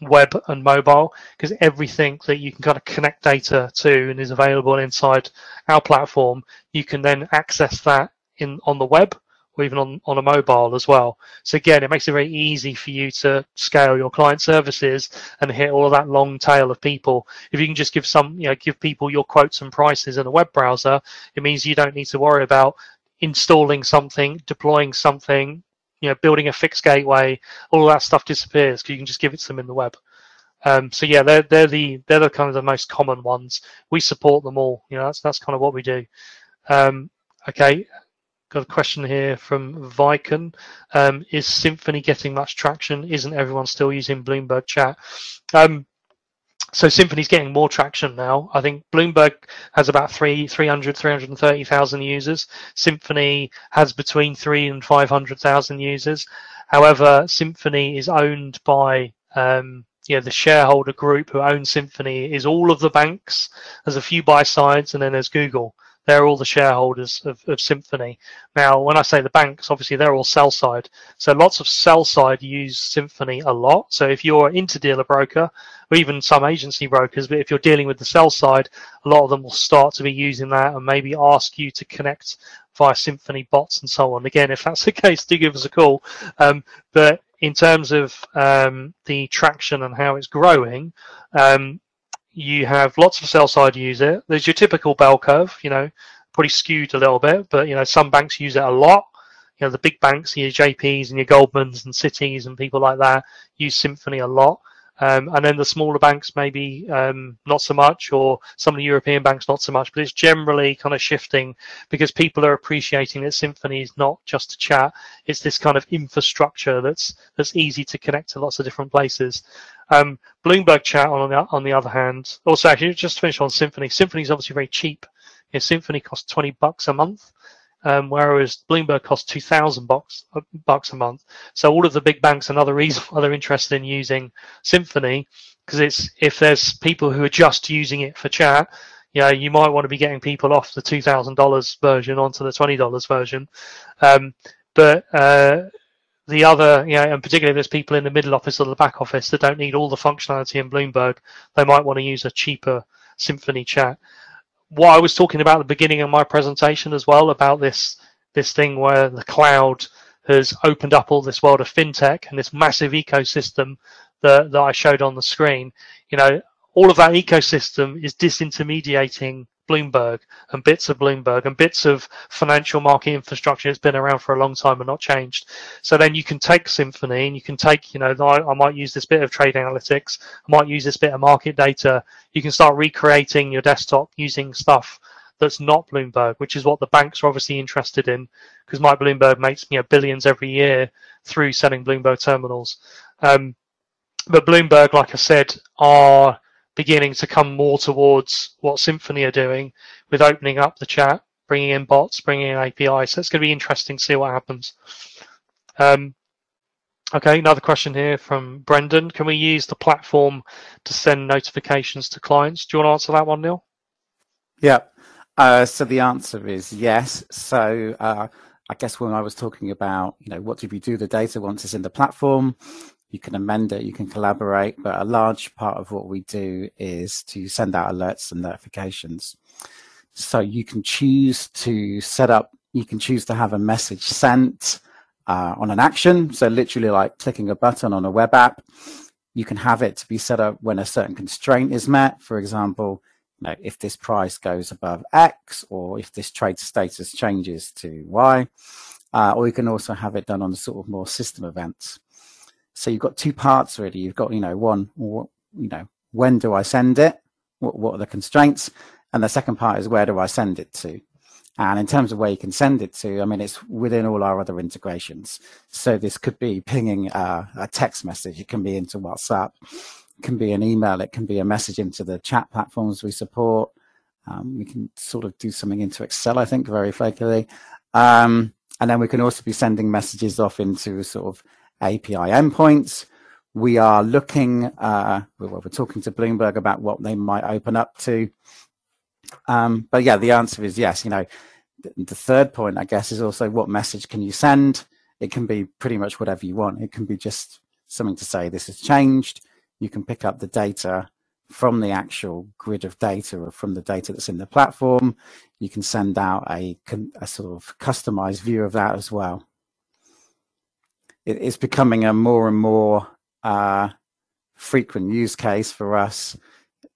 web and mobile because everything that you can kind of connect data to and is available inside our platform you can then access that in on the web or even on, on a mobile as well. So again it makes it very easy for you to scale your client services and hit all of that long tail of people. If you can just give some you know give people your quotes and prices in a web browser it means you don't need to worry about installing something deploying something you know, building a FIX gateway, all that stuff disappears because you can just give it to them in the web. Um, so yeah, they're they're the they're the kind of the most common ones. We support them all. You know, that's that's kind of what we do. Um, okay, got a question here from Viken. Um, is Symphony getting much traction? Isn't everyone still using Bloomberg Chat? Um, so Symphony's getting more traction now. I think Bloomberg has about three, 300, 330,000 users. Symphony has between three and 500,000 users. However, Symphony is owned by, um, you know, the shareholder group who owns Symphony is all of the banks. There's a few buy sides and then there's Google. They're all the shareholders of, of Symphony. Now, when I say the banks, obviously they're all sell side. So lots of sell side use Symphony a lot. So if you're an interdealer broker, or even some agency brokers, but if you're dealing with the sell side, a lot of them will start to be using that and maybe ask you to connect via Symphony bots and so on. Again, if that's the case, do give us a call. Um, but in terms of um, the traction and how it's growing, um, you have lots of sell side use it. There's your typical bell curve, you know, pretty skewed a little bit, but you know, some banks use it a lot. You know, the big banks, your JPs and your Goldmans and Citis and people like that use Symphony a lot. Um, and then the smaller banks maybe um, not so much, or some of the European banks not so much. But it's generally kind of shifting because people are appreciating that Symphony is not just a chat; it's this kind of infrastructure that's that's easy to connect to lots of different places. Um, Bloomberg Chat, on the on the other hand, also actually just to finish on Symphony. Symphony is obviously very cheap. You know, Symphony costs twenty bucks a month um, whereas Bloomberg costs two thousand bucks uh, bucks a month. So all of the big banks and other reasons why they're interested in using Symphony because it's if there's people who are just using it for chat, you know, you might want to be getting people off the two thousand dollars version onto the twenty dollars version. Um, but uh, the other, you know, and particularly if there's people in the middle office or the back office that don't need all the functionality in Bloomberg, they might want to use a cheaper Symphony chat what I was talking about at the beginning of my presentation as well about this this thing where the cloud has opened up all this world of fintech and this massive ecosystem that, that I showed on the screen. You know, all of that ecosystem is disintermediating Bloomberg and bits of Bloomberg and bits of financial market infrastructure that's been around for a long time and not changed. So then you can take Symphony and you can take, you know, I, I might use this bit of trade analytics, I might use this bit of market data. You can start recreating your desktop using stuff that's not Bloomberg, which is what the banks are obviously interested in, because Mike Bloomberg makes you know billions every year through selling Bloomberg terminals. Um, but Bloomberg, like I said, are beginning to come more towards what Symphony are doing with opening up the chat, bringing in bots, bringing in APIs. So it's going to be interesting to see what happens. Um, Okay, another question here from Brendan. Can we use the platform to send notifications to clients? Do you want to answer that one, Neil? Yeah. Uh, so the answer is yes. So uh, I guess when I was talking about, you know, what do we do the data once it's in the platform? You can amend it, you can collaborate, but a large part of what we do is to send out alerts and notifications. So you can choose to set up, you can choose to have a message sent uh, on an action. So literally like clicking a button on a web app. You can have it to be set up when a certain constraint is met. For example, you know, if this price goes above X or if this trade status changes to Y, uh, or you can also have it done on sort of more system events. So you've got two parts really. You've got, you know, one, you know, when do I send it? What, what are the constraints? And the second part is where do I send it to? And in terms of where you can send it to, I mean, it's within all our other integrations. So this could be pinging uh, a text message. It can be into WhatsApp It can be an email, it can be a message into the chat platforms we support. Um, we can sort of do something into Excel, I think, very flakily. Um, and then we can also be sending messages off into sort of API endpoints. We are looking, uh, we're talking to Bloomberg about what they might open up to. Um, but yeah, the answer is yes. You know, the third point, I guess, is also what message can you send? It can be pretty much whatever you want. It can be just something to say this has changed you can pick up the data from the actual grid of data or from the data that's in the platform. You can send out a, a sort of customized view of that as well. It is becoming a more and more uh, frequent use case for us.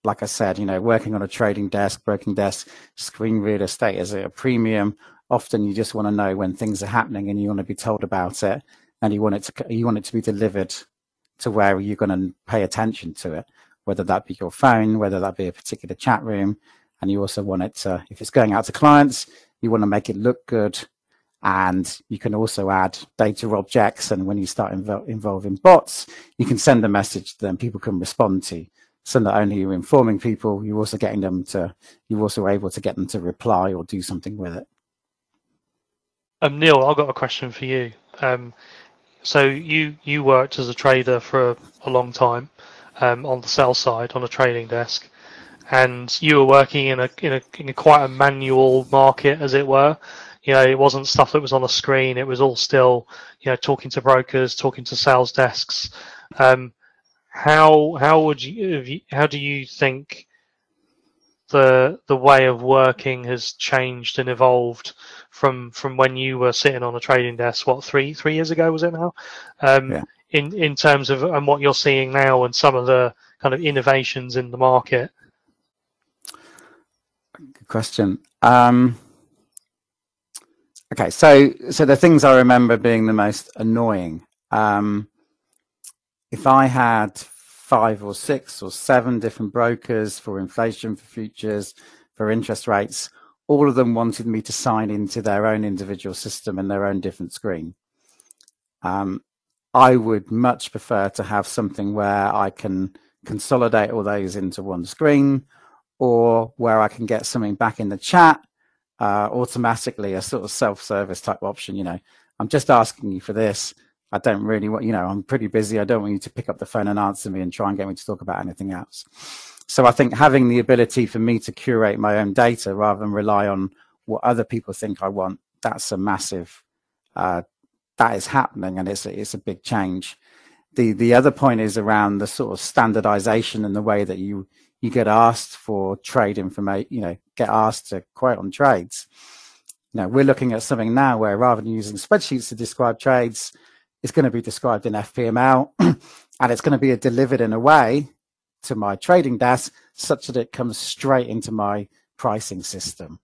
Like I said, you know, working on a trading desk, broking desk, screen real estate is a premium. Often you just want to know when things are happening and you want to be told about it and you want it to you want it to be delivered to where you're going to pay attention to it, whether that be your phone, whether that be a particular chat room. And you also want it to, if it's going out to clients, you want to make it look good. And you can also add data objects. And when you start invo- involving bots, you can send a message that people can respond to. So not only you're informing people, you're also getting them to, you're also able to get them to reply or do something with it. Um, Neil, I've got a question for you. Um, so you you worked as a trader for a, a long time um, on the sell side on a trading desk, and you were working in a, in a in a quite a manual market, as it were. You know, it wasn't stuff that was on a screen. It was all still, you know, talking to brokers, talking to sales desks. Um, how how would you how do you think the the way of working has changed and evolved from from when you were sitting on a trading desk what three three years ago was it now um, yeah. in in terms of and what you're seeing now and some of the kind of innovations in the market good question um, okay so so the things i remember being the most annoying um, if i had five or six or seven different brokers for inflation, for futures, for interest rates. All of them wanted me to sign into their own individual system and their own different screen. Um, I would much prefer to have something where I can consolidate all those into one screen or where I can get something back in the chat uh, automatically, a sort of self-service type option. You know, I'm just asking you for this. I don't really want, you know, I'm pretty busy. I don't want you to pick up the phone and answer me and try and get me to talk about anything else. So I think having the ability for me to curate my own data rather than rely on what other people think I want, that's a massive, uh, that is happening and it's a, it's a big change. The, the other point is around the sort of standardization and the way that you, you get asked for trade information, you know, get asked to quote on trades. You know, we're looking at something now where rather than using spreadsheets to describe trades, it's going to be described in FPML and it's going to be delivered in a way to my trading desk such that it comes straight into my pricing system.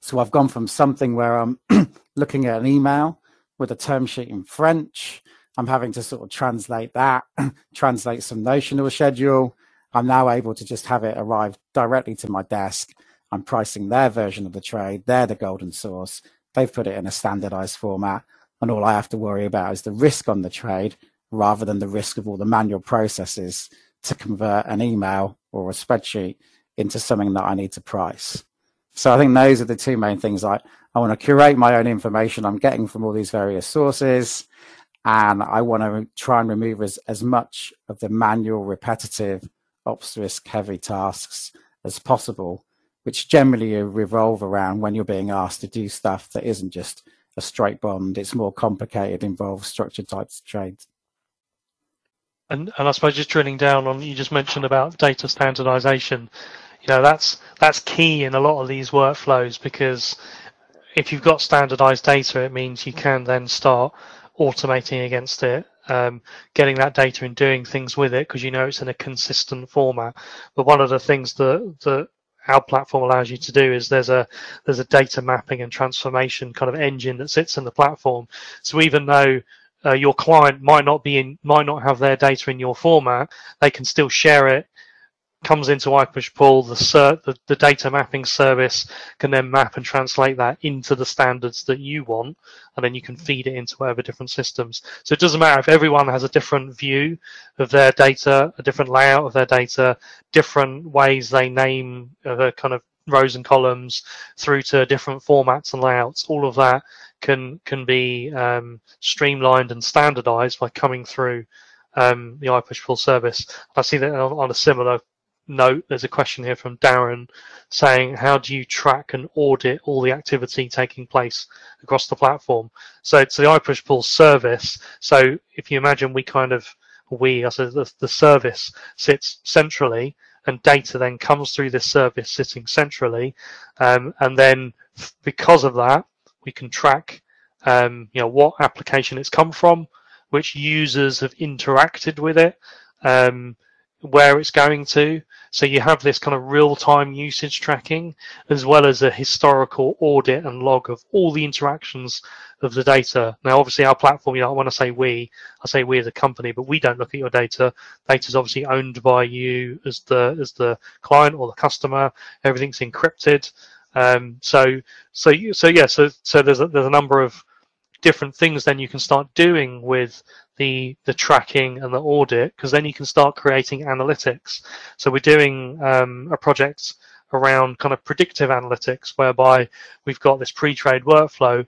So I've gone from something where I'm looking at an email with a term sheet in French. I'm having to sort of translate that, translate some notional schedule. I'm now able to just have it arrive directly to my desk. I'm pricing their version of the trade. They're the golden source. They've put it in a standardized format and all I have to worry about is the risk on the trade rather than the risk of all the manual processes to convert an email or a spreadsheet into something that I need to price. So I think those are the two main things. I, I want to curate my own information I'm getting from all these various sources. and I want to try and remove as, as much of the manual, repetitive, ops risk heavy tasks as possible, which generally revolve around when you're being asked to do stuff that isn't just a straight bond, it's more complicated, involves structured types of trades. And, and I suppose just drilling down on you just mentioned about data standardization, you know that's that's key in a lot of these workflows because if you've got standardized data, it means you can then start automating against it, um, getting that data and doing things with it because you know it's in a consistent format. But one of the things that that our platform allows you to do is there's a there's a data mapping and transformation kind of engine that sits in the platform. So even though uh, your client might not be in might not have their data in your format, they can still share it comes into iPushPull, the, the, the data mapping service can then map and translate that into the standards that you want, and then you can feed it into whatever different systems. So it doesn't matter if everyone has a different view of their data, a different layout of their data, different ways they name the kind of rows and columns through to different formats and layouts. All of that can can be um, streamlined and standardized by coming through um, the iPushPull service. I see that on, on a similar note, there's a question here from Darren saying, how do you track and audit all the activity taking place across the platform? So it's the iPushPull service. So if you imagine we kind of, we, as the, the service sits centrally and data then comes through this service sitting centrally. Um, and then because of that, we can track, um, you know, what application it's come from, which users have interacted with it, um, where it's going to. So you have this kind of real time usage tracking as well as a historical audit and log of all the interactions of the data. Now, obviously, our platform, you know, when I say we, I say we as a company, but we don't look at your data. Data is obviously owned by you as the as the client or the customer. Everything's encrypted. Um, so, so, so yeah, so so there's a, there's a number of different things then you can start doing with the the tracking and the audit because then you can start creating analytics. So we're doing um, a project around kind of predictive analytics whereby we've got this pre-trade workflow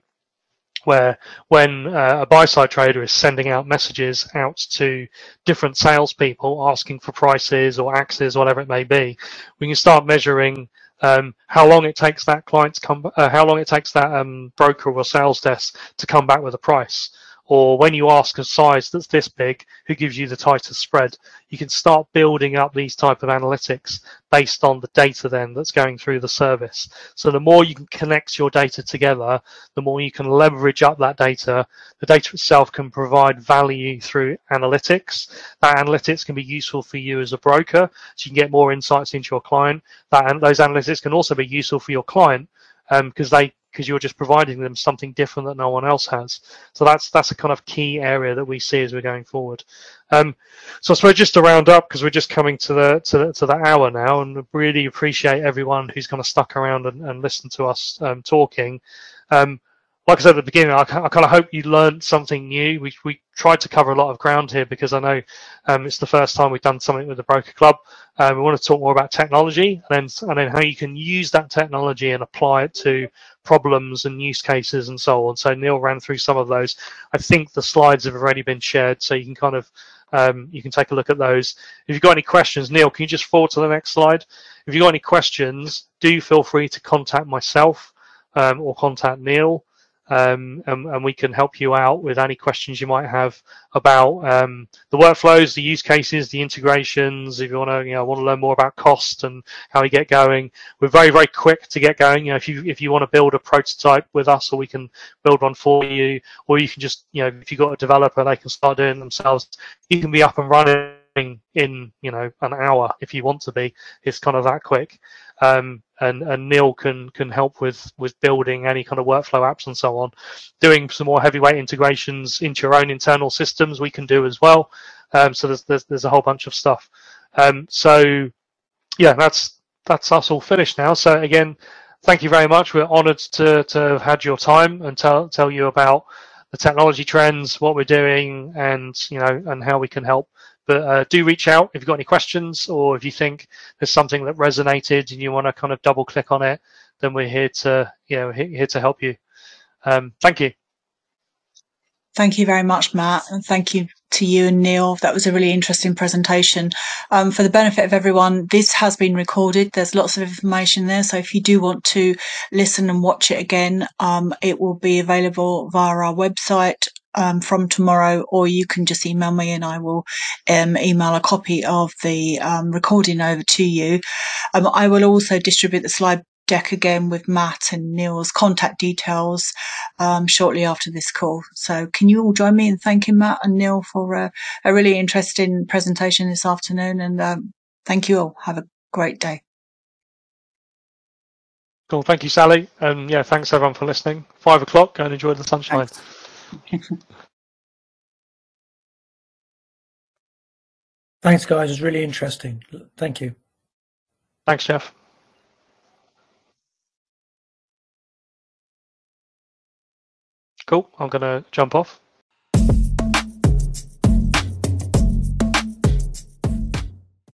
where when uh, a buy side trader is sending out messages out to different salespeople asking for prices or axes, whatever it may be, we can start measuring um, how long it takes that client to come, uh, how long it takes that um, broker or sales desk to come back with a price or when you ask a size that's this big, who gives you the tightest spread? You can start building up these type of analytics based on the data then that's going through the service. So the more you can connect your data together, the more you can leverage up that data. The data itself can provide value through analytics. That analytics can be useful for you as a broker, so you can get more insights into your client. That and those analytics can also be useful for your client because um, they because you're just providing them something different that no one else has. So that's that's a kind of key area that we see as we're going forward. Um, so I suppose just to round up because we're just coming to the to the, to the hour now, and really appreciate everyone who's kind of stuck around and, and listened to us um, talking. Um, like I said at the beginning, I, I kind of hope you learned something new. We, we tried to cover a lot of ground here because I know um, it's the first time we've done something with the Broker Club. Um, we want to talk more about technology and then, and then how you can use that technology and apply it to problems and use cases and so on. So Neil ran through some of those. I think the slides have already been shared, so you can kind of um, you can take a look at those. If you've got any questions, Neil, can you just forward to the next slide? If you've got any questions, do feel free to contact myself um, or contact Neil um, and, and, we can help you out with any questions you might have about um, the workflows, the use cases, the integrations. If you want to, you know, want to learn more about cost and how we get going, we're very, very quick to get going. You know, if you if you want to build a prototype with us, or we can build one for you, or you can just, you know, if you've got a developer, they can start doing themselves. You can be up and running in you know an hour if you want to be. It's kind of that quick. Um, and, and Neil can can help with with building any kind of workflow apps and so on. Doing some more heavyweight integrations into your own internal systems we can do as well. Um, so there's, there's there's a whole bunch of stuff. Um, so yeah, that's that's us all finished now. So again, thank you very much. We're honoured to to have had your time and tell tell you about the technology trends, what we're doing, and you know, and how we can help. But uh, do reach out if you've got any questions or if you think there's something that resonated and you want to kind of double click on it, then we're here to you know here to help you. Um, thank you. Thank you very much, Matt, and thank you to you and Neil. That was a really interesting presentation. Um, for the benefit of everyone, this has been recorded. There's lots of information there. So if you do want to listen and watch it again, um, it will be available via our website um, from tomorrow, or you can just email me and I will um, email a copy of the um, recording over to you. Um, I will also distribute the slide deck again with Matt and Neil's contact details um, shortly after this call. So can you all join me in thanking Matt and Neil for a, a really interesting presentation this afternoon? And um, thank you all. Have a great day. Cool. Thank you, Sally. And yeah, thanks everyone for listening. Five o'clock. Go and enjoy the sunshine. Thanks, guys. It was really interesting. Thank you. Thanks, Jeff. Cool. I'm going to jump off.